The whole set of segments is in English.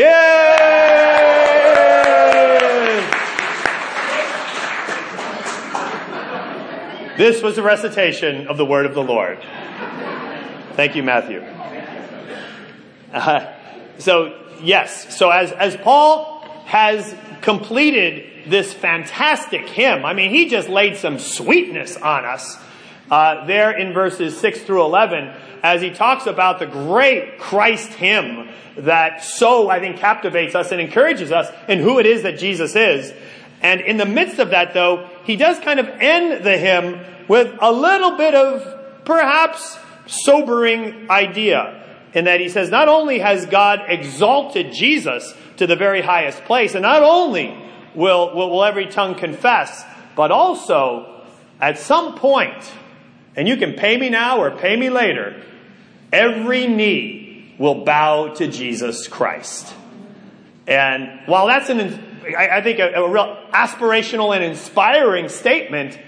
Yay! This was a recitation of the word of the Lord. Thank you, Matthew. Uh, so, yes, so as, as Paul has completed this fantastic hymn, I mean, he just laid some sweetness on us uh, there in verses 6 through 11 as he talks about the great Christ hymn that so, I think, captivates us and encourages us in who it is that Jesus is. And in the midst of that, though, he does kind of end the hymn with a little bit of perhaps sobering idea in that he says, not only has God exalted Jesus to the very highest place, and not only will, will, will every tongue confess, but also at some point, and you can pay me now or pay me later, every knee will bow to Jesus Christ. And while that's an, I think, a, a real aspirational and inspiring statement,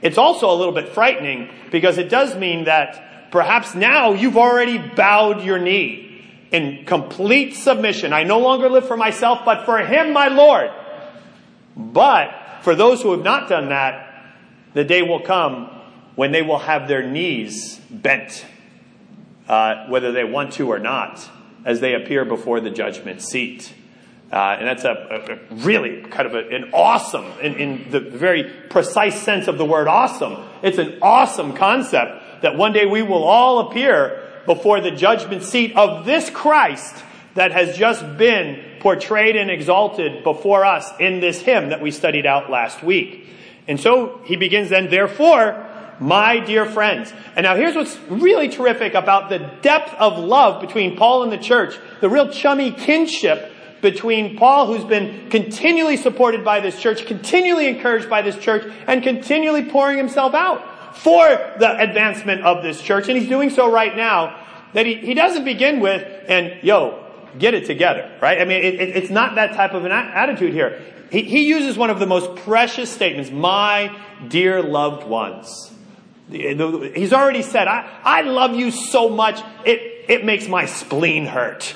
it's also a little bit frightening because it does mean that perhaps now you've already bowed your knee in complete submission. I no longer live for myself, but for Him, my Lord. But for those who have not done that, the day will come when they will have their knees bent, uh, whether they want to or not, as they appear before the judgment seat. Uh, and that's a, a, really kind of a, an awesome, in, in the very precise sense of the word awesome. It's an awesome concept that one day we will all appear before the judgment seat of this Christ that has just been portrayed and exalted before us in this hymn that we studied out last week. And so he begins then, therefore, my dear friends. And now here's what's really terrific about the depth of love between Paul and the church, the real chummy kinship between Paul, who's been continually supported by this church, continually encouraged by this church, and continually pouring himself out for the advancement of this church. And he's doing so right now. That he, he doesn't begin with, and yo, get it together, right? I mean, it, it, it's not that type of an attitude here. He, he uses one of the most precious statements, my dear loved ones. He's already said, I, I love you so much, it, it makes my spleen hurt.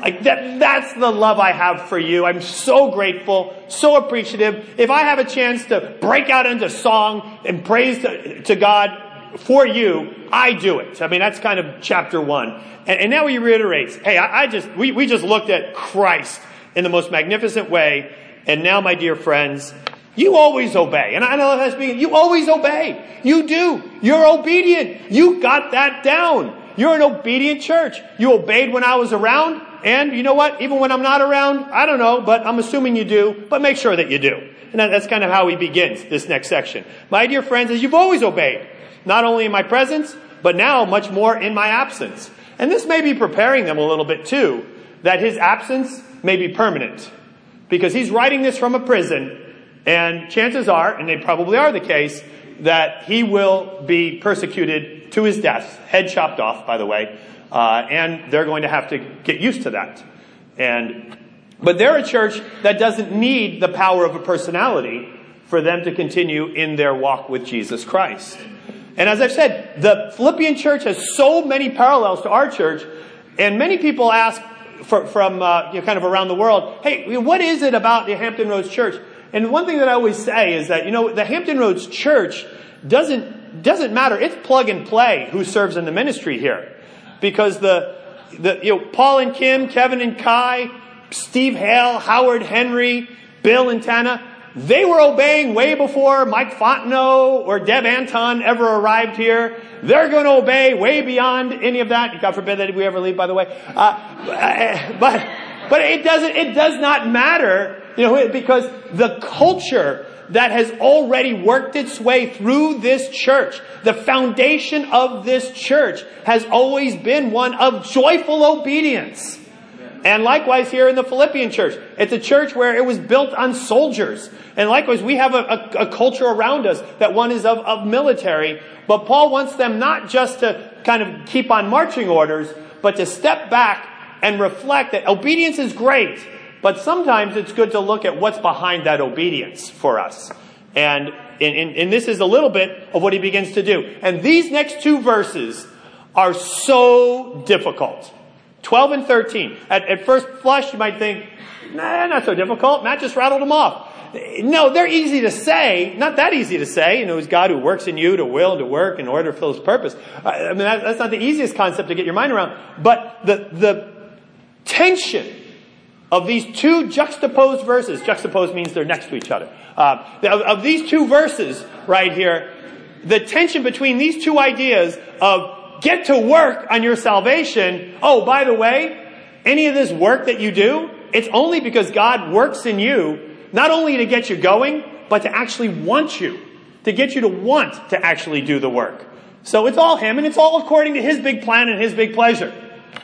Like that, that's the love I have for you. I'm so grateful, so appreciative. If I have a chance to break out into song and praise to, to God for you, I do it. I mean, that's kind of chapter one. And, and now he reiterates, hey, I, I just, we, we just looked at Christ in the most magnificent way. And now, my dear friends, you always obey. And I know that's being, you always obey. You do. You're obedient. You got that down. You're an obedient church. You obeyed when I was around. And you know what? Even when I'm not around, I don't know, but I'm assuming you do, but make sure that you do. And that's kind of how he begins this next section. My dear friends, as you've always obeyed, not only in my presence, but now much more in my absence. And this may be preparing them a little bit too, that his absence may be permanent. Because he's writing this from a prison, and chances are, and they probably are the case, that he will be persecuted to his death, head chopped off, by the way, uh, and they're going to have to get used to that. And, but they're a church that doesn't need the power of a personality for them to continue in their walk with Jesus Christ. And as I've said, the Philippian church has so many parallels to our church, and many people ask for, from uh, you know, kind of around the world, hey, what is it about the Hampton Roads Church? And one thing that I always say is that, you know, the Hampton Roads Church doesn't, doesn't matter. It's plug and play who serves in the ministry here. Because the, the, you know, Paul and Kim, Kevin and Kai, Steve Hale, Howard Henry, Bill and Tana, they were obeying way before Mike Fontenot or Deb Anton ever arrived here. They're going to obey way beyond any of that. God forbid that we ever leave, by the way. Uh, but, but it doesn't, it does not matter, you know, because the culture that has already worked its way through this church, the foundation of this church has always been one of joyful obedience. And likewise here in the Philippian church, it's a church where it was built on soldiers. And likewise, we have a, a, a culture around us that one is of, of military. But Paul wants them not just to kind of keep on marching orders, but to step back and reflect that obedience is great, but sometimes it's good to look at what's behind that obedience for us. And, and, and this is a little bit of what he begins to do. And these next two verses are so difficult 12 and 13. At, at first flush, you might think, nah, not so difficult. Matt just rattled them off. No, they're easy to say, not that easy to say. You know, it's God who works in you to will and to work in order to fulfill his purpose. I mean, that's not the easiest concept to get your mind around. But the, the tension of these two juxtaposed verses, juxtaposed means they're next to each other. Uh, of, of these two verses right here, the tension between these two ideas of get to work on your salvation. Oh, by the way, any of this work that you do, it's only because God works in you not only to get you going, but to actually want you, to get you to want to actually do the work. So it's all Him and it's all according to His big plan and His big pleasure.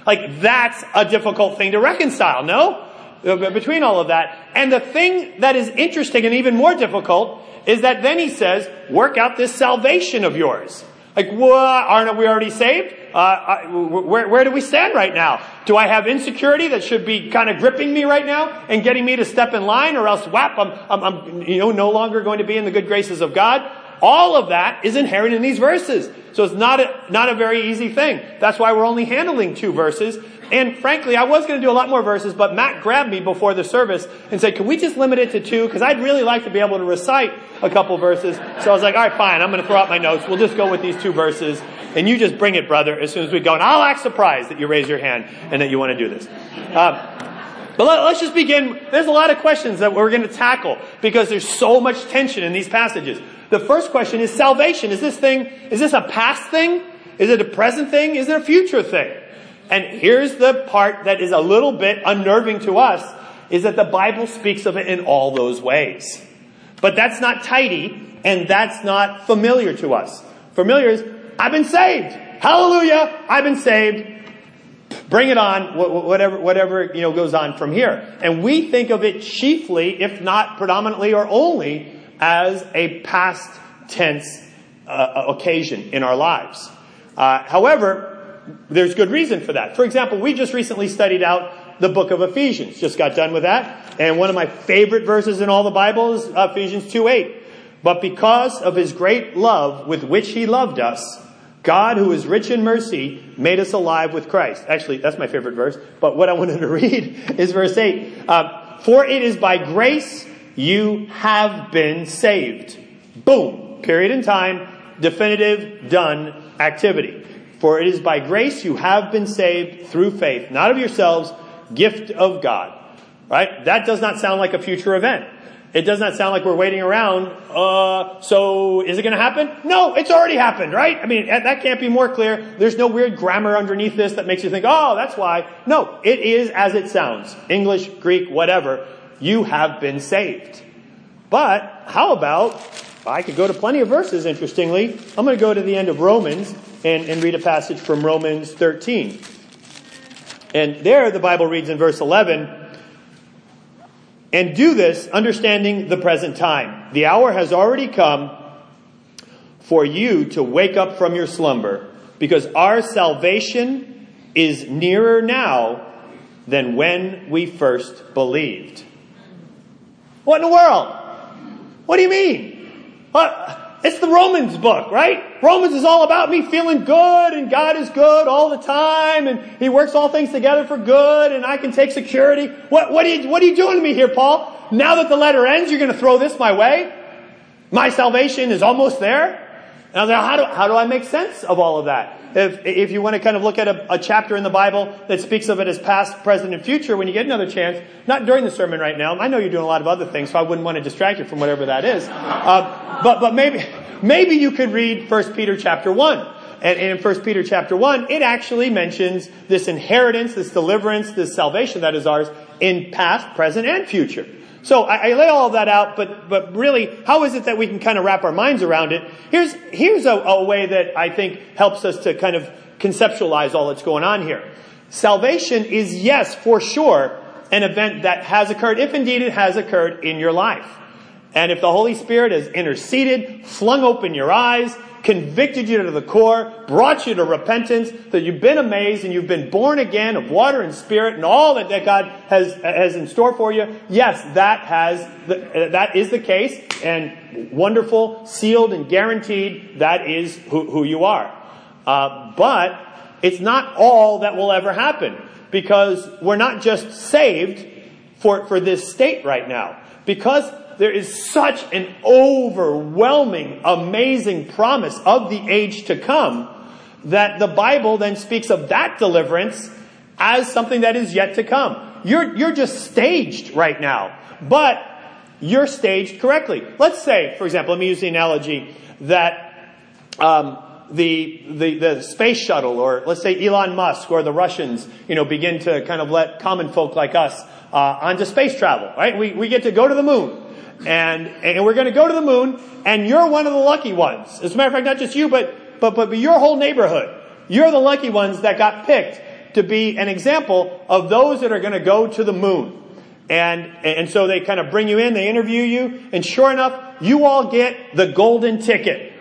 Like that's a difficult thing to reconcile, no? Uh, between all of that. And the thing that is interesting and even more difficult is that then he says, work out this salvation of yours. Like, what? Aren't we already saved? Uh, where, where do we stand right now? Do I have insecurity that should be kind of gripping me right now and getting me to step in line or else whap, I'm, I'm, I'm, you know, no longer going to be in the good graces of God? All of that is inherent in these verses. So it's not a, not a very easy thing. That's why we're only handling two verses. And frankly, I was going to do a lot more verses, but Matt grabbed me before the service and said, can we just limit it to two? Because I'd really like to be able to recite a couple verses. So I was like, all right, fine. I'm going to throw out my notes. We'll just go with these two verses. And you just bring it, brother, as soon as we go. And I'll act surprised that you raise your hand and that you want to do this. Uh, but let, us just begin. There's a lot of questions that we're going to tackle because there's so much tension in these passages. The first question is salvation. Is this thing, is this a past thing? Is it a present thing? Is it a future thing? And here's the part that is a little bit unnerving to us is that the Bible speaks of it in all those ways. But that's not tidy and that's not familiar to us. Familiar is, I've been saved. Hallelujah. I've been saved. Bring it on, whatever, whatever, you know, goes on from here. And we think of it chiefly, if not predominantly or only, as a past tense uh, occasion in our lives. Uh, however, there's good reason for that. For example, we just recently studied out the book of Ephesians. Just got done with that. And one of my favorite verses in all the Bible is Ephesians 2 8. But because of his great love with which he loved us, God, who is rich in mercy, made us alive with Christ. Actually, that's my favorite verse. But what I wanted to read is verse 8. Uh, For it is by grace you have been saved. Boom. Period in time. Definitive, done activity. For it is by grace you have been saved through faith, not of yourselves, gift of God. Right? That does not sound like a future event. It does not sound like we're waiting around. Uh, so is it going to happen? No, it's already happened, right? I mean, that can't be more clear. There's no weird grammar underneath this that makes you think, oh, that's why. No, it is as it sounds. English, Greek, whatever. You have been saved. But how about, I could go to plenty of verses, interestingly. I'm going to go to the end of Romans and, and read a passage from Romans 13. And there the Bible reads in verse 11, and do this understanding the present time. The hour has already come for you to wake up from your slumber because our salvation is nearer now than when we first believed. What in the world? What do you mean? What? It's the Romans book, right? Romans is all about me feeling good and God is good all the time and He works all things together for good and I can take security. What, what, are, you, what are you doing to me here, Paul? Now that the letter ends, you're going to throw this my way? My salvation is almost there? Like, how do, how do I make sense of all of that? If, if you want to kind of look at a, a, chapter in the Bible that speaks of it as past, present, and future, when you get another chance, not during the sermon right now. I know you're doing a lot of other things, so I wouldn't want to distract you from whatever that is. Uh, but, but maybe, maybe you could read 1 Peter chapter 1. And, and in 1 Peter chapter 1, it actually mentions this inheritance, this deliverance, this salvation that is ours in past, present, and future. So I, I, lay all that out, but, but really, how is it that we can kind of wrap our minds around it? Here's, here's a, a way that I think helps us to kind of conceptualize all that's going on here. Salvation is, yes, for sure, an event that has occurred, if indeed it has occurred in your life. And if the Holy Spirit has interceded, flung open your eyes, convicted you to the core, brought you to repentance, that you've been amazed and you've been born again of water and spirit and all that, that God has, has in store for you. Yes, that has, that is the case and wonderful, sealed and guaranteed that is who, who you are. Uh, but it's not all that will ever happen. because we're not just saved for, for this state right now. Because there is such an overwhelming, amazing promise of the age to come that the Bible then speaks of that deliverance as something that is yet to come. You're, you're just staged right now, but you're staged correctly. Let's say, for example, let me use the analogy that um, the, the, the space shuttle, or let's say Elon Musk or the Russians, you know, begin to kind of let common folk like us uh, onto space travel, right? We, we get to go to the moon. And, and we're going to go to the moon, and you're one of the lucky ones. As a matter of fact, not just you, but, but, but your whole neighborhood. You're the lucky ones that got picked to be an example of those that are going to go to the moon. And, and so they kind of bring you in, they interview you, and sure enough, you all get the golden ticket.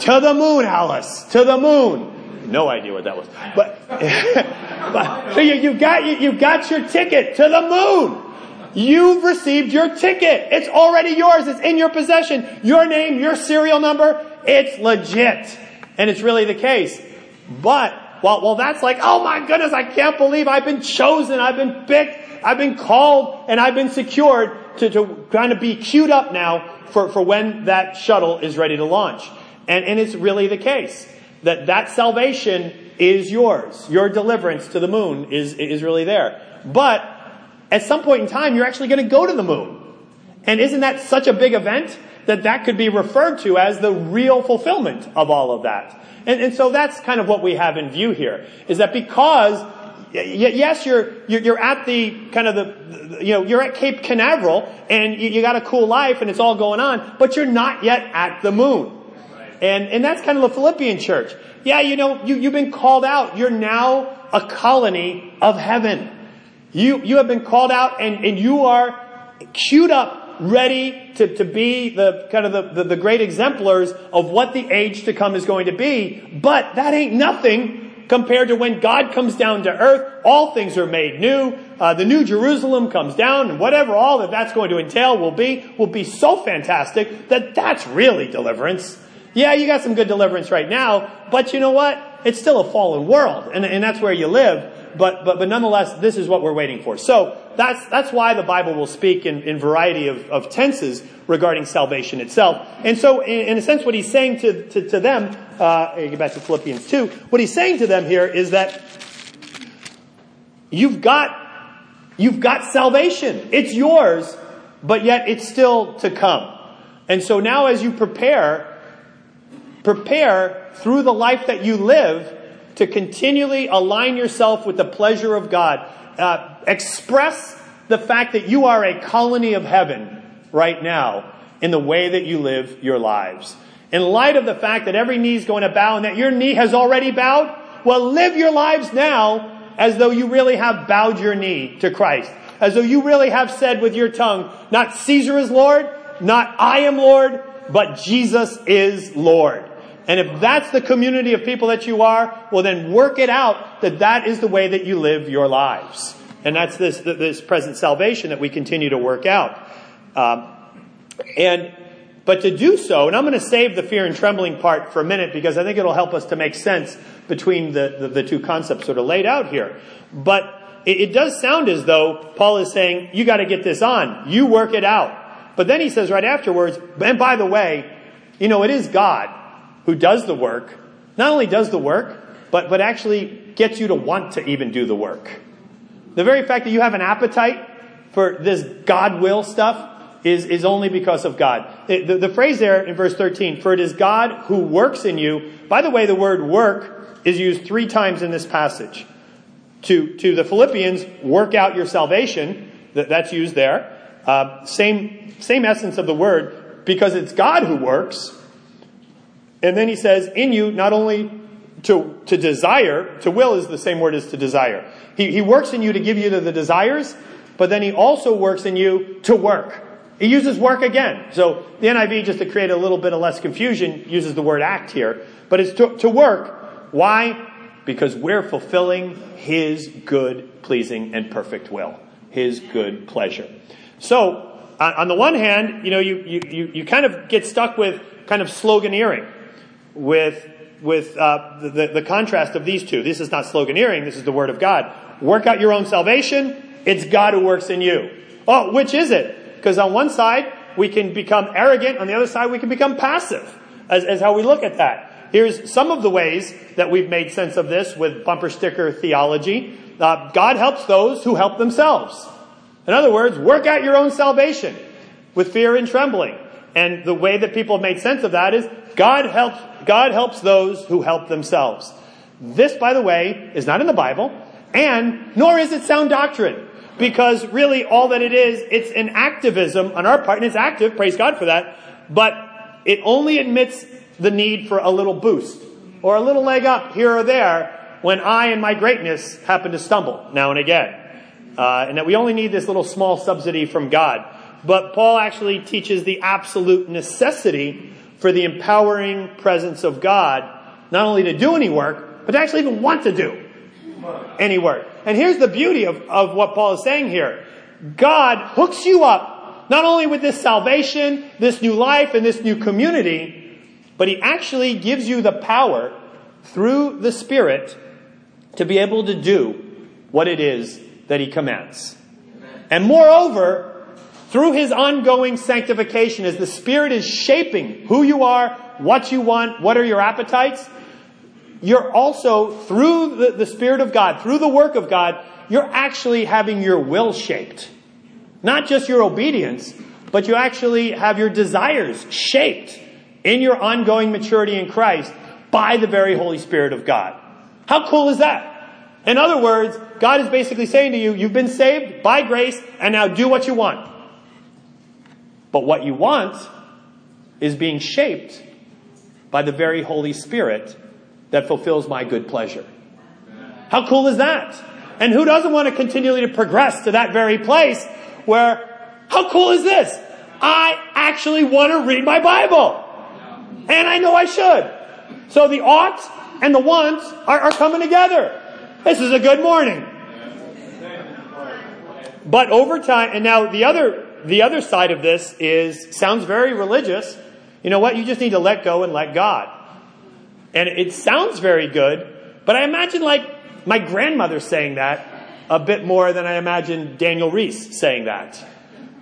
To the moon, Alice! To the moon! No idea what that was. But, but so you, you got, you, you got your ticket to the moon! You've received your ticket. It's already yours. It's in your possession. Your name, your serial number, it's legit. And it's really the case. But well, well, that's like, oh my goodness, I can't believe I've been chosen, I've been picked, I've been called, and I've been secured to, to kind of be queued up now for, for when that shuttle is ready to launch. And, and it's really the case that that salvation is yours. Your deliverance to the moon is, is really there. But at some point in time, you're actually going to go to the moon. And isn't that such a big event that that could be referred to as the real fulfillment of all of that? And, and so that's kind of what we have in view here, is that because yes, you're, you're at the kind of the, you know, you're at Cape Canaveral and you, got a cool life and it's all going on, but you're not yet at the moon. And, and that's kind of the Philippian church. Yeah, you know, you, you've been called out. You're now a colony of heaven. You, you have been called out and, and you are queued up ready to, to be the kind of the, the, the great exemplars of what the age to come is going to be. But that ain't nothing compared to when God comes down to earth. All things are made new. Uh, the new Jerusalem comes down, and whatever all that that's going to entail will be will be so fantastic that that's really deliverance. Yeah, you got some good deliverance right now, but you know what? It's still a fallen world, and, and that's where you live but, but, but nonetheless, this is what we're waiting for. So that's, that's why the Bible will speak in, in variety of, of tenses regarding salvation itself. And so, in, in a sense, what he's saying to, to, to them, uh, get back to Philippians 2, what he's saying to them here is that you've got, you've got salvation. It's yours, but yet it's still to come. And so now as you prepare, prepare through the life that you live to continually align yourself with the pleasure of God. Uh, express the fact that you are a colony of heaven right now in the way that you live your lives. In light of the fact that every knee is going to bow and that your knee has already bowed, well, live your lives now as though you really have bowed your knee to Christ. As though you really have said with your tongue, not Caesar is Lord, not I am Lord, but Jesus is Lord. And if that's the community of people that you are, well then work it out that that is the way that you live your lives. And that's this, this present salvation that we continue to work out. Um, and, but to do so, and I'm going to save the fear and trembling part for a minute because I think it'll help us to make sense between the, the, the two concepts sort of laid out here. But it, it does sound as though Paul is saying, you got to get this on. You work it out. But then he says right afterwards, and by the way, you know, it is God who does the work, not only does the work, but, but actually gets you to want to even do the work. The very fact that you have an appetite for this God will stuff is, is only because of God. It, the, the phrase there in verse 13, for it is God who works in you. By the way, the word work is used three times in this passage. To, to the Philippians, work out your salvation. That, that's used there. Uh, same, same essence of the word, because it's God who works. And then he says, in you, not only to, to desire, to will is the same word as to desire. He, he works in you to give you the, desires, but then he also works in you to work. He uses work again. So the NIV, just to create a little bit of less confusion, uses the word act here. But it's to, to work. Why? Because we're fulfilling his good, pleasing, and perfect will. His good pleasure. So, on the one hand, you know, you, you, you kind of get stuck with kind of sloganeering with, with uh, the, the contrast of these two. This is not sloganeering, this is the Word of God. work out your own salvation. It's God who works in you. Oh, which is it? Because on one side, we can become arrogant. On the other side, we can become passive as, as how we look at that. Here's some of the ways that we've made sense of this with bumper sticker theology. Uh, God helps those who help themselves. In other words, work out your own salvation with fear and trembling. And the way that people have made sense of that is God helps, God helps those who help themselves. This, by the way, is not in the Bible, and nor is it sound doctrine. Because really all that it is, it's an activism on our part, and it's active, praise God for that, but it only admits the need for a little boost, or a little leg up here or there, when I and my greatness happen to stumble now and again. Uh, and that we only need this little small subsidy from God. But Paul actually teaches the absolute necessity for the empowering presence of God, not only to do any work, but to actually even want to do any work. And here's the beauty of, of what Paul is saying here. God hooks you up, not only with this salvation, this new life, and this new community, but he actually gives you the power through the Spirit to be able to do what it is that he commands. And moreover, through his ongoing sanctification, as the Spirit is shaping who you are, what you want, what are your appetites, you're also, through the, the Spirit of God, through the work of God, you're actually having your will shaped. Not just your obedience, but you actually have your desires shaped in your ongoing maturity in Christ by the very Holy Spirit of God. How cool is that? In other words, God is basically saying to you, you've been saved by grace, and now do what you want. But what you want is being shaped by the very Holy Spirit that fulfills my good pleasure. How cool is that? And who doesn't want to continually to progress to that very place where, how cool is this? I actually want to read my Bible. And I know I should. So the ought and the wants are, are coming together. This is a good morning. But over time, and now the other the other side of this is sounds very religious. You know what? You just need to let go and let God. And it sounds very good, but I imagine like my grandmother saying that a bit more than I imagine Daniel Reese saying that.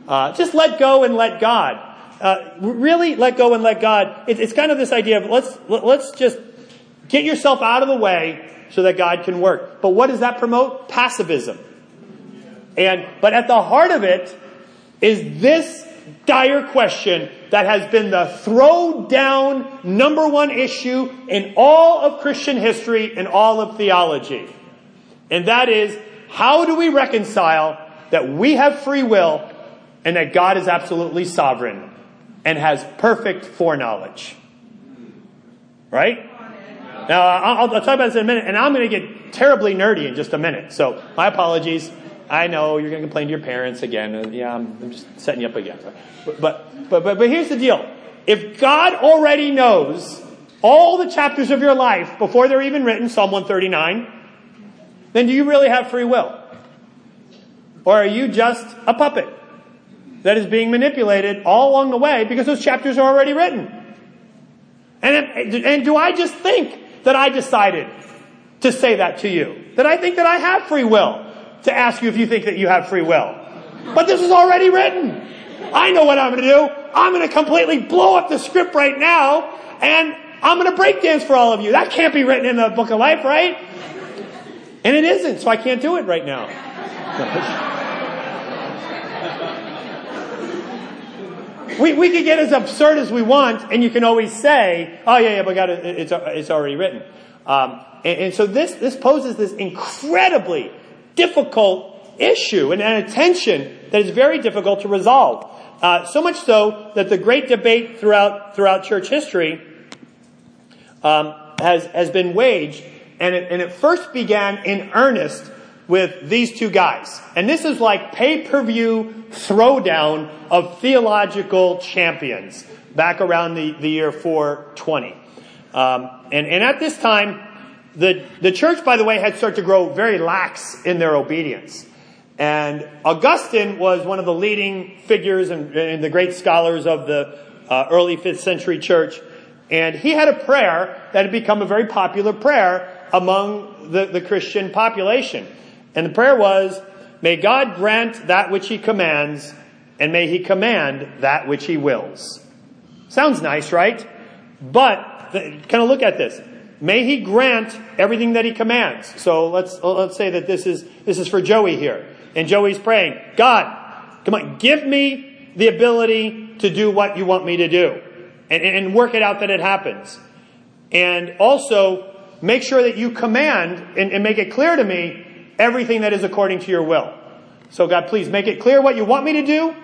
Uh, just let go and let God. Uh, really let go and let God. It, it's kind of this idea of let's let's just get yourself out of the way so that God can work. But what does that promote? Passivism. And but at the heart of it is this dire question that has been the throw down number one issue in all of Christian history and all of theology. And that is, how do we reconcile that we have free will and that God is absolutely sovereign and has perfect foreknowledge? Right? Now, I'll, I'll talk about this in a minute, and I'm going to get terribly nerdy in just a minute. So, my apologies. I know you're going to complain to your parents again. Yeah, I'm, I'm just setting you up again. But, but, but, but, but here's the deal. If God already knows all the chapters of your life before they're even written, Psalm 139, then do you really have free will? Or are you just a puppet that is being manipulated all along the way because those chapters are already written? And, and do I just think that I decided to say that to you? That I think that I have free will? To ask you if you think that you have free will. But this is already written. I know what I'm going to do. I'm going to completely blow up the script right now and I'm going to break dance for all of you. That can't be written in the book of life, right? And it isn't, so I can't do it right now. we, we can get as absurd as we want, and you can always say, oh yeah, yeah, but God, it's, it's already written. Um, and, and so this, this poses this incredibly difficult issue and an tension that is very difficult to resolve. Uh, so much so that the great debate throughout throughout church history um, has has been waged, and it, and it first began in earnest with these two guys. And this is like pay per view throwdown of theological champions back around the, the year 420. Um, and, and at this time, the, the church, by the way, had started to grow very lax in their obedience. And Augustine was one of the leading figures and, and the great scholars of the uh, early 5th century church. And he had a prayer that had become a very popular prayer among the, the Christian population. And the prayer was, May God grant that which he commands, and may he command that which he wills. Sounds nice, right? But, kind of look at this. May he grant everything that he commands. So let's, let's say that this is, this is for Joey here. And Joey's praying, God, come on, give me the ability to do what you want me to do. And, and work it out that it happens. And also, make sure that you command and, and make it clear to me everything that is according to your will. So God, please make it clear what you want me to do.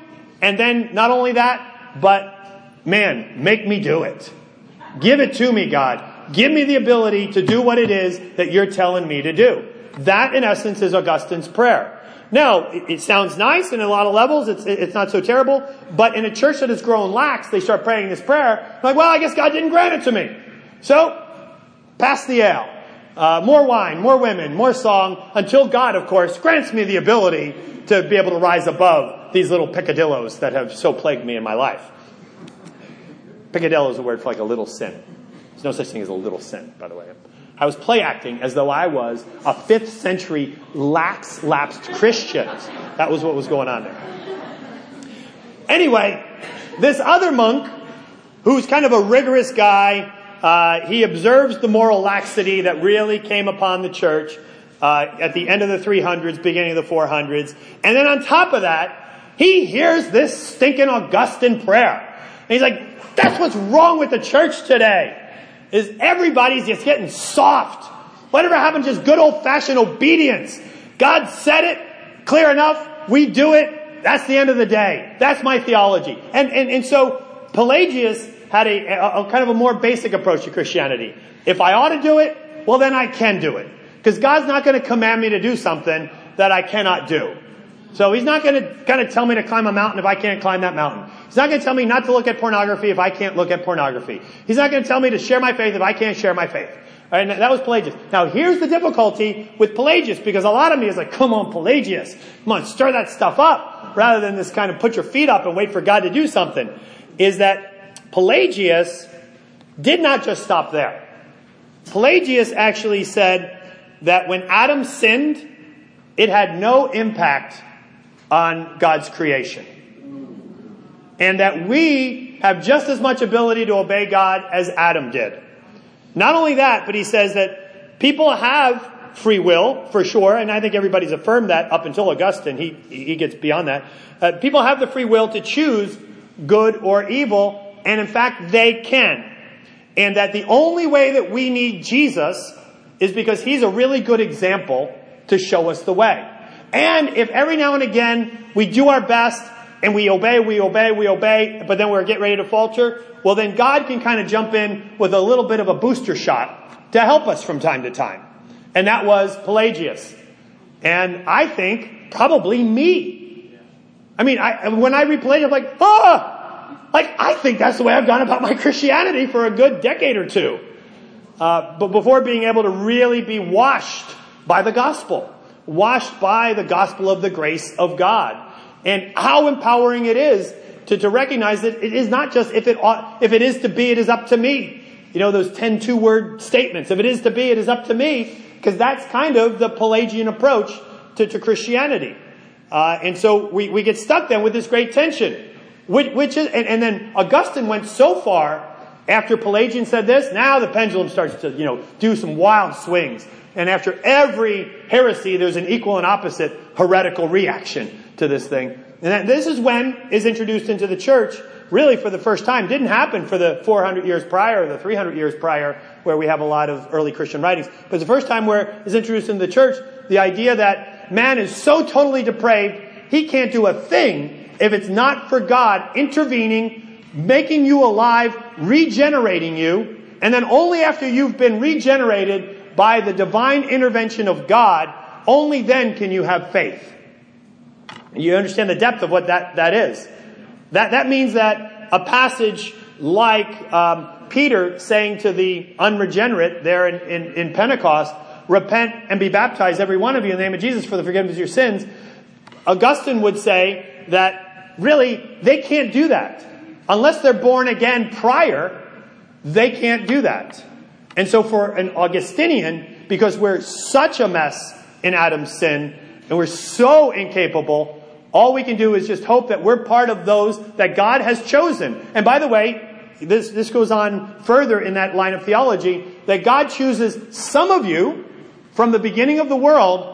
And then not only that, but man, make me do it. Give it to me, God. Give me the ability to do what it is that you're telling me to do. That, in essence, is Augustine's prayer. Now, it, sounds nice, in a lot of levels, it's, it's not so terrible. But in a church that has grown lax, they start praying this prayer. Like, well, I guess God didn't grant it to me. So, pass the ale. Uh, more wine, more women, more song, until God, of course, grants me the ability to be able to rise above these little peccadillos that have so plagued me in my life. Peccadillo is a word for like a little sin. There's no such thing as a little sin, by the way. I was play acting as though I was a fifth century lax, lapsed Christian. That was what was going on there. Anyway, this other monk, who's kind of a rigorous guy, uh, he observes the moral laxity that really came upon the church uh, at the end of the 300s, beginning of the 400s. And then on top of that, he hears this stinking Augustine prayer. And he's like, that's what's wrong with the church today is everybody's just getting soft. Whatever happened to just good old fashioned obedience? God said it, clear enough, we do it, that's the end of the day. That's my theology. And, and, and so Pelagius had a, a, a kind of a more basic approach to Christianity. If I ought to do it, well then I can do it. Because God's not going to command me to do something that I cannot do. So he's not going to kind of tell me to climb a mountain if I can't climb that mountain. He's not going to tell me not to look at pornography if I can't look at pornography. He's not going to tell me to share my faith if I can't share my faith. And that was Pelagius. Now here's the difficulty with Pelagius because a lot of me is like, come on, Pelagius. Come on, stir that stuff up rather than this kind of put your feet up and wait for God to do something. Is that Pelagius did not just stop there. Pelagius actually said that when Adam sinned, it had no impact on God's creation. And that we have just as much ability to obey God as Adam did. Not only that, but he says that people have free will, for sure, and I think everybody's affirmed that up until Augustine. He, he gets beyond that. Uh, people have the free will to choose good or evil, and in fact, they can. And that the only way that we need Jesus is because he's a really good example to show us the way. And if every now and again we do our best and we obey, we obey, we obey, but then we're getting ready to falter, well then God can kind of jump in with a little bit of a booster shot to help us from time to time. And that was Pelagius. And I think probably me. I mean, I, when I read Pelagius, I'm like, ah! Like, I think that's the way I've gone about my Christianity for a good decade or two. Uh, but before being able to really be washed by the gospel washed by the gospel of the grace of God. And how empowering it is to, to recognize that it is not just if it ought, if it is to be, it is up to me. You know, those 10 two word statements. If it is to be, it is up to me. Because that's kind of the Pelagian approach to, to Christianity. Uh, and so we, we get stuck then with this great tension. Which, which is, and, and then Augustine went so far after Pelagian said this, now the pendulum starts to, you know, do some wild swings. And after every heresy, there's an equal and opposite heretical reaction to this thing. And this is when is introduced into the church, really for the first time. Didn't happen for the 400 years prior, or the 300 years prior, where we have a lot of early Christian writings. But the first time where is introduced into the church, the idea that man is so totally depraved, he can't do a thing if it's not for God intervening, making you alive, regenerating you, and then only after you've been regenerated by the divine intervention of God, only then can you have faith. And you understand the depth of what that, that is. That, that means that a passage like um, Peter saying to the unregenerate there in, in, in Pentecost, repent and be baptized, every one of you, in the name of Jesus for the forgiveness of your sins, Augustine would say that really they can't do that. Unless they're born again prior, they can't do that. And so for an Augustinian, because we're such a mess in Adam's sin, and we're so incapable. All we can do is just hope that we're part of those that God has chosen. And by the way, this, this goes on further in that line of theology, that God chooses some of you from the beginning of the world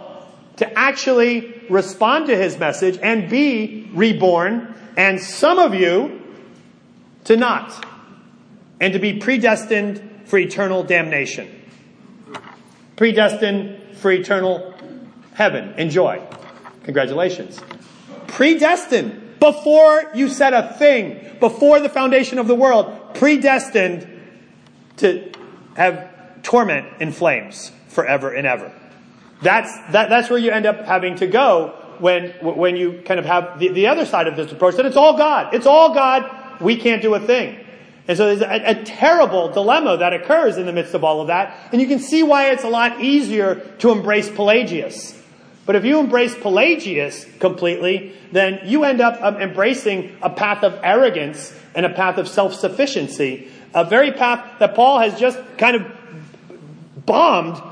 to actually respond to his message and be reborn, and some of you to not, and to be predestined for eternal damnation. Predestined for eternal heaven Enjoy. Congratulations. Predestined before you said a thing, before the foundation of the world, predestined to have torment in flames forever and ever. That's, that, that's where you end up having to go when, when you kind of have the, the other side of this approach that it's all God. It's all God. We can't do a thing. And so there's a, a, terrible dilemma that occurs in the midst of all of that. And you can see why it's a lot easier to embrace Pelagius. But if you embrace Pelagius completely, then you end up um, embracing a path of arrogance and a path of self-sufficiency. A very path that Paul has just kind of bombed,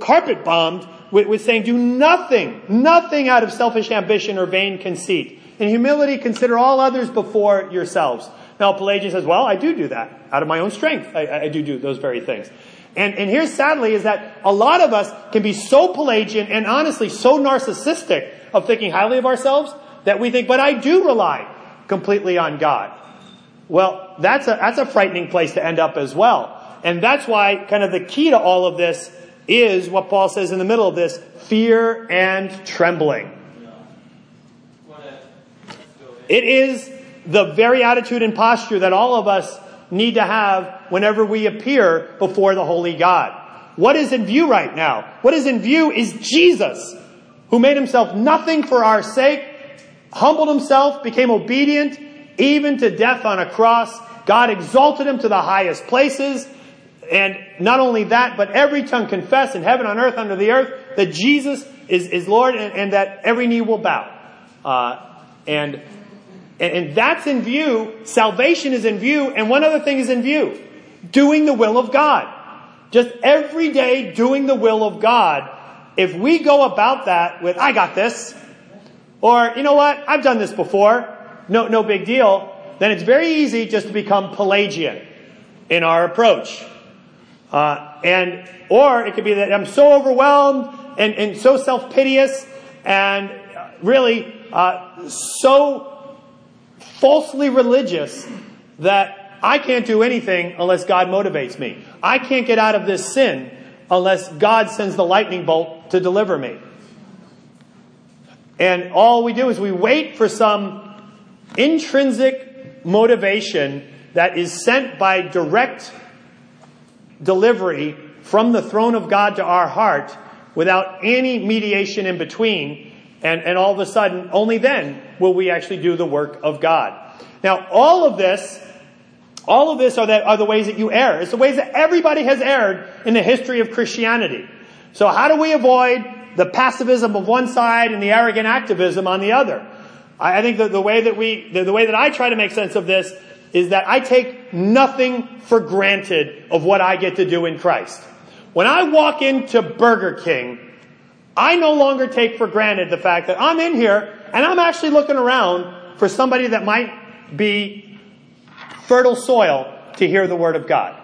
carpet bombed, with, with saying do nothing, nothing out of selfish ambition or vain conceit. In humility, consider all others before yourselves. Now, Pelagius says, well, I do do that. Out of my own strength, I, I do do those very things. And, and here, sadly, is that a lot of us can be so Pelagian and honestly so narcissistic of thinking highly of ourselves that we think, but I do rely completely on God. Well, that's a, that's a frightening place to end up as well. And that's why kind of the key to all of this is what Paul says in the middle of this, fear and trembling. It is the very attitude and posture that all of us need to have whenever we appear before the holy God. What is in view right now? What is in view is Jesus, who made himself nothing for our sake, humbled himself, became obedient, even to death on a cross. God exalted him to the highest places. And not only that, but every tongue confess in heaven, on earth, under the earth, that Jesus is, is Lord and, and that every knee will bow. Uh, and and, that's in view. Salvation is in view. And one other thing is in view. Doing the will of God. Just every day doing the will of God. If we go about that with, I got this, or, you know what, I've done this before, no, no big deal, then it's very easy just to become Pelagian in our approach. Uh, and, or it could be that I'm so overwhelmed and, and so self-piteous and really uh, so falsely religious that I can't do anything unless God motivates me. I can't get out of this sin unless God sends the lightning bolt to deliver me. And all we do is we wait for some intrinsic motivation that is sent by direct delivery from the throne of God to our heart without any mediation in between and, and all of a sudden, only then will we actually do the work of God. Now, all of this, all of this are the, are the ways that you err. It's the ways that everybody has erred in the history of Christianity. So how do we avoid the passivism of one side and the arrogant activism on the other? I, I think that the way that we, the, the way that I try to make sense of this is that I take nothing for granted of what I get to do in Christ. When I walk into Burger King, I no longer take for granted the fact that I'm in here and I'm actually looking around for somebody that might be fertile soil to hear the word of God.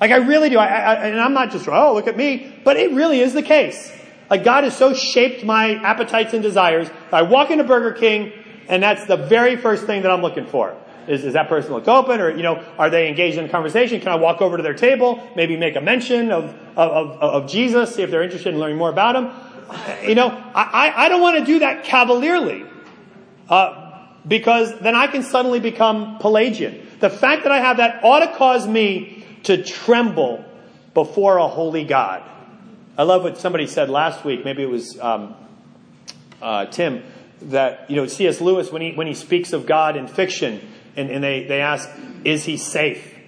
Like I really do. I, I, and I'm not just, oh, look at me, but it really is the case. Like God has so shaped my appetites and desires. I walk into Burger King and that's the very first thing that I'm looking for. Is, is that person look open or, you know, are they engaged in conversation? Can I walk over to their table, maybe make a mention of, of, of, of Jesus, see if they're interested in learning more about him? You know, I, I don't want to do that cavalierly. Uh, because then I can suddenly become Pelagian. The fact that I have that ought to cause me to tremble before a holy God. I love what somebody said last week. Maybe it was um, uh, Tim that you know C.S. Lewis when he when he speaks of God in fiction, and, and they they ask, is he safe?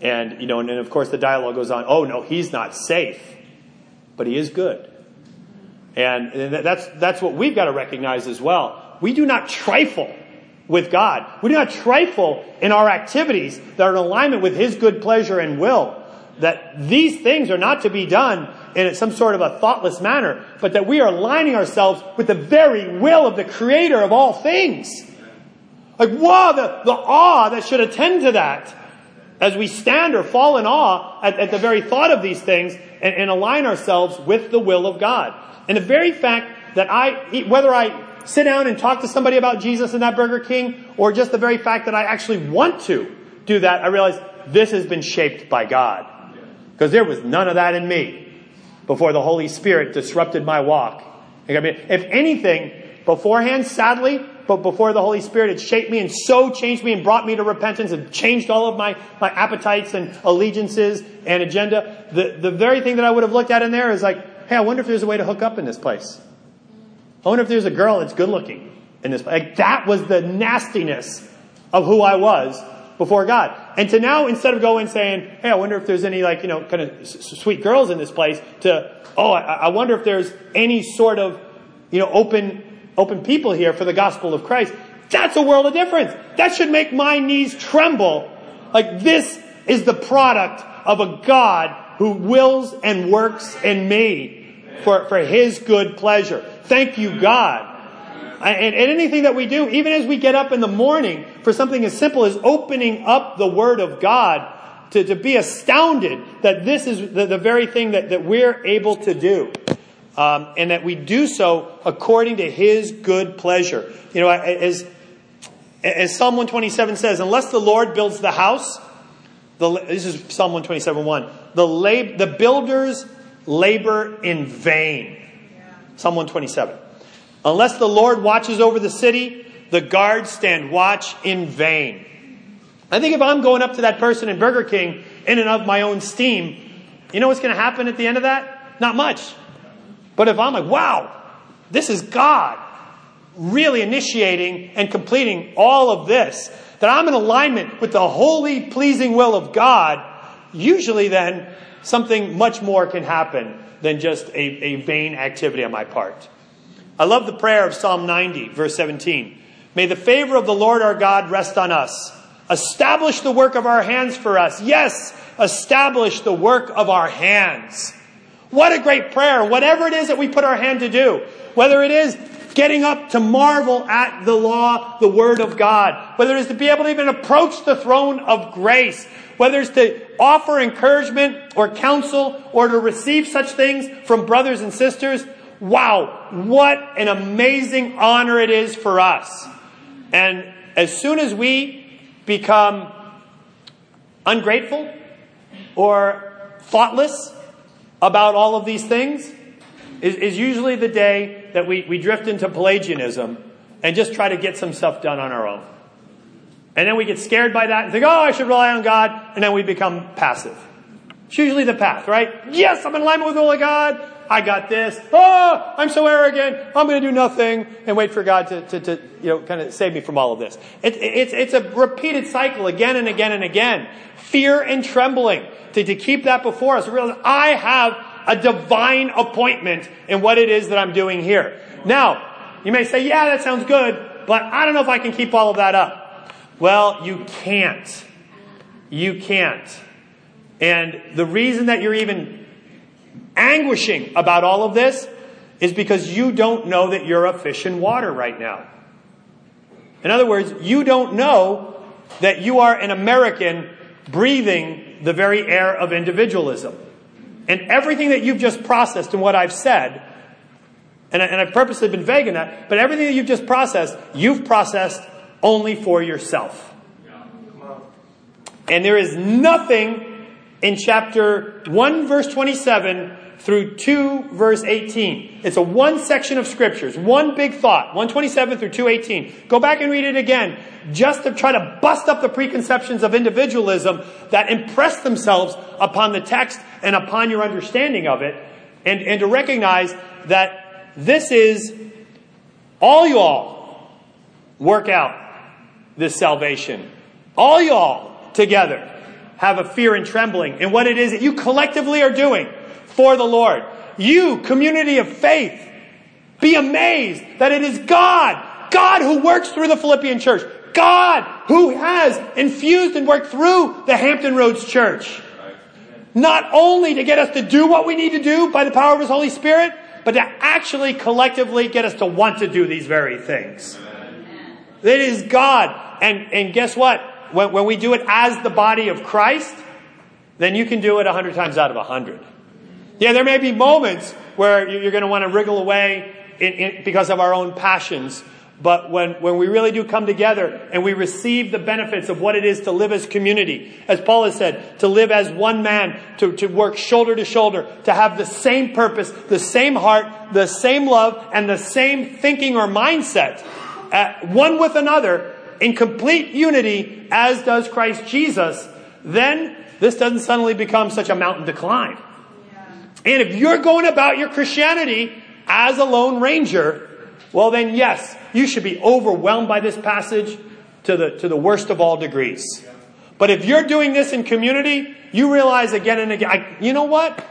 And you know, and, and of course the dialogue goes on. Oh no, he's not safe, but he is good. And that's, that's what we've got to recognize as well. We do not trifle with God. We do not trifle in our activities that are in alignment with His good pleasure and will. that these things are not to be done in some sort of a thoughtless manner, but that we are aligning ourselves with the very will of the creator of all things. Like, wow, the, the awe that should attend to that as we stand or fall in awe at, at the very thought of these things and, and align ourselves with the will of God. And the very fact that I, whether I sit down and talk to somebody about Jesus in that Burger King, or just the very fact that I actually want to do that, I realize this has been shaped by God. Because there was none of that in me before the Holy Spirit disrupted my walk. I mean, if anything, beforehand, sadly, but before the Holy Spirit had shaped me and so changed me and brought me to repentance and changed all of my, my appetites and allegiances and agenda, the, the very thing that I would have looked at in there is like, hey, I wonder if there's a way to hook up in this place. I wonder if there's a girl that's good looking in this place. Like that was the nastiness of who I was before God. And to now, instead of going saying, hey, I wonder if there's any like, you know, kind of sweet girls in this place to, oh, I, I wonder if there's any sort of, you know, open, open people here for the gospel of Christ. That's a world of difference. That should make my knees tremble. Like this is the product of a God who wills and works in me for, for his good pleasure. Thank you, God. And, and anything that we do, even as we get up in the morning for something as simple as opening up the Word of God, to, to be astounded that this is the, the very thing that, that we're able to do. Um, and that we do so according to His good pleasure. You know, as, as Psalm 127 says, unless the Lord builds the house, the, this is Psalm 127 1, the, lab, the builders labor in vain. Psalm 127. Unless the Lord watches over the city, the guards stand watch in vain. I think if I'm going up to that person in Burger King in and of my own steam, you know what's going to happen at the end of that? Not much. But if I'm like, wow, this is God really initiating and completing all of this, that I'm in alignment with the holy, pleasing will of God, usually then something much more can happen than just a, a vain activity on my part. I love the prayer of Psalm 90, verse 17. May the favor of the Lord our God rest on us. Establish the work of our hands for us. Yes, establish the work of our hands. What a great prayer. Whatever it is that we put our hand to do, whether it is getting up to marvel at the law, the word of God, whether it is to be able to even approach the throne of grace, whether it's to offer encouragement or counsel or to receive such things from brothers and sisters, wow, what an amazing honor it is for us. And as soon as we become ungrateful or thoughtless about all of these things, is, is usually the day that we, we drift into Pelagianism and just try to get some stuff done on our own. And then we get scared by that and think, oh, I should rely on God, and then we become passive. It's usually the path, right? Yes, I'm in alignment with the of God. I got this. Oh, I'm so arrogant. I'm going to do nothing and wait for God to, to, to you know, kind of save me from all of this. It, it's, it's a repeated cycle again and again and again. Fear and trembling to, to keep that before us. Realize I have a divine appointment in what it is that I'm doing here. Now, you may say, yeah, that sounds good, but I don't know if I can keep all of that up. Well, you can't. You can't. And the reason that you're even anguishing about all of this is because you don't know that you're a fish in water right now. In other words, you don't know that you are an American breathing the very air of individualism. And everything that you've just processed and what I've said, and, I, and I've purposely been vague in that, but everything that you've just processed, you've processed only for yourself. And there is nothing in chapter 1 verse 27 through 2 verse 18. It's a one section of scriptures, one big thought, 127 through 218. Go back and read it again, just to try to bust up the preconceptions of individualism that impress themselves upon the text and upon your understanding of it, and, and to recognize that this is all y'all work out this salvation. All y'all together have a fear and trembling in what it is that you collectively are doing for the Lord. You, community of faith, be amazed that it is God, God who works through the Philippian church, God who has infused and worked through the Hampton Roads church. not only to get us to do what we need to do by the power of His Holy Spirit, but to actually collectively get us to want to do these very things. It is God. And, and guess what? When, when we do it as the body of Christ, then you can do it a hundred times out of a hundred. Yeah, there may be moments where you're going to want to wriggle away in, in, because of our own passions. But when, when we really do come together and we receive the benefits of what it is to live as community, as Paul has said, to live as one man, to, to work shoulder to shoulder, to have the same purpose, the same heart, the same love, and the same thinking or mindset, uh, one with another, in complete unity, as does Christ Jesus, then this doesn't suddenly become such a mountain to climb. And if you're going about your Christianity as a lone ranger, well then yes, you should be overwhelmed by this passage to the, to the worst of all degrees. But if you're doing this in community, you realize again and again, I, you know what?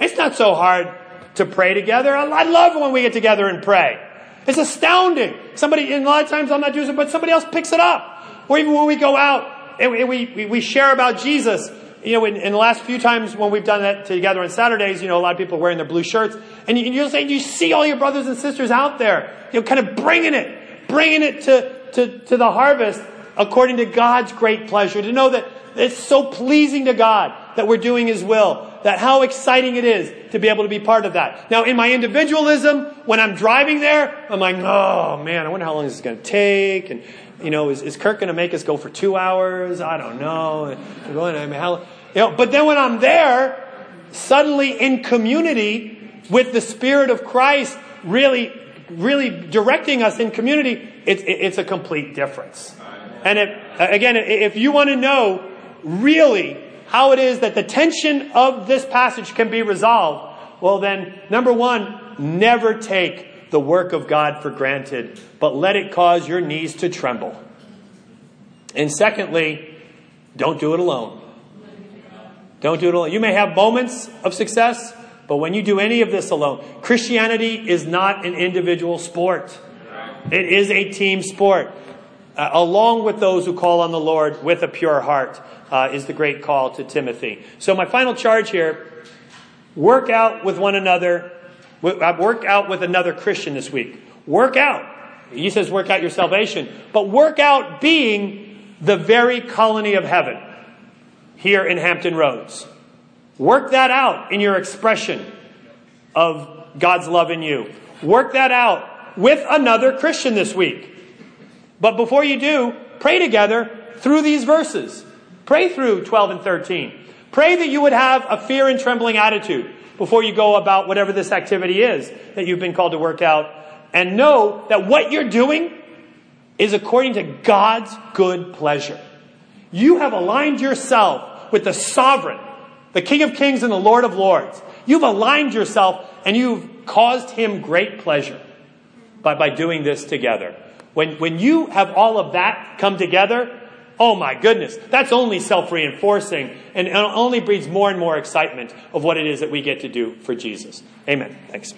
It's not so hard to pray together. I, I love when we get together and pray. It's astounding. Somebody, and a lot of times I'm not doing it, but somebody else picks it up. Or even when we go out and we, we, we share about Jesus, you know, in, in, the last few times when we've done that together on Saturdays, you know, a lot of people are wearing their blue shirts, and you, you'll say, you see all your brothers and sisters out there, you know, kind of bringing it, bringing it to, to, to the harvest according to God's great pleasure, to know that it's so pleasing to God that we're doing His will, that how exciting it is to be able to be part of that. Now, in my individualism, when I'm driving there, I'm like, oh man, I wonder how long this is going to take, and you know, is, is Kirk going to make us go for two hours? I don't know. Going, I mean, how, you know, but then when I'm there, suddenly in community with the Spirit of Christ really, really directing us in community, it's, it's a complete difference. And if, again, if you want to know really how it is that the tension of this passage can be resolved, well then, number one, never take the work of God for granted, but let it cause your knees to tremble. And secondly, don't do it alone. Don't do it alone. You may have moments of success, but when you do any of this alone, Christianity is not an individual sport. It is a team sport. Uh, along with those who call on the Lord with a pure heart, uh, is the great call to Timothy. So, my final charge here work out with one another I've worked out with another Christian this week. Work out. He says work out your salvation, but work out being the very colony of heaven here in Hampton Roads. Work that out in your expression of God's love in you. Work that out with another Christian this week. But before you do, pray together through these verses. Pray through 12 and 13. Pray that you would have a fear and trembling attitude before you go about whatever this activity is that you've been called to work out. And know that what you're doing is according to God's good pleasure. You have aligned yourself with the sovereign, the King of Kings and the Lord of Lords. You've aligned yourself and you've caused him great pleasure by, by doing this together. When, when you have all of that come together, Oh my goodness, that's only self reinforcing and only breeds more and more excitement of what it is that we get to do for Jesus. Amen. Thanks.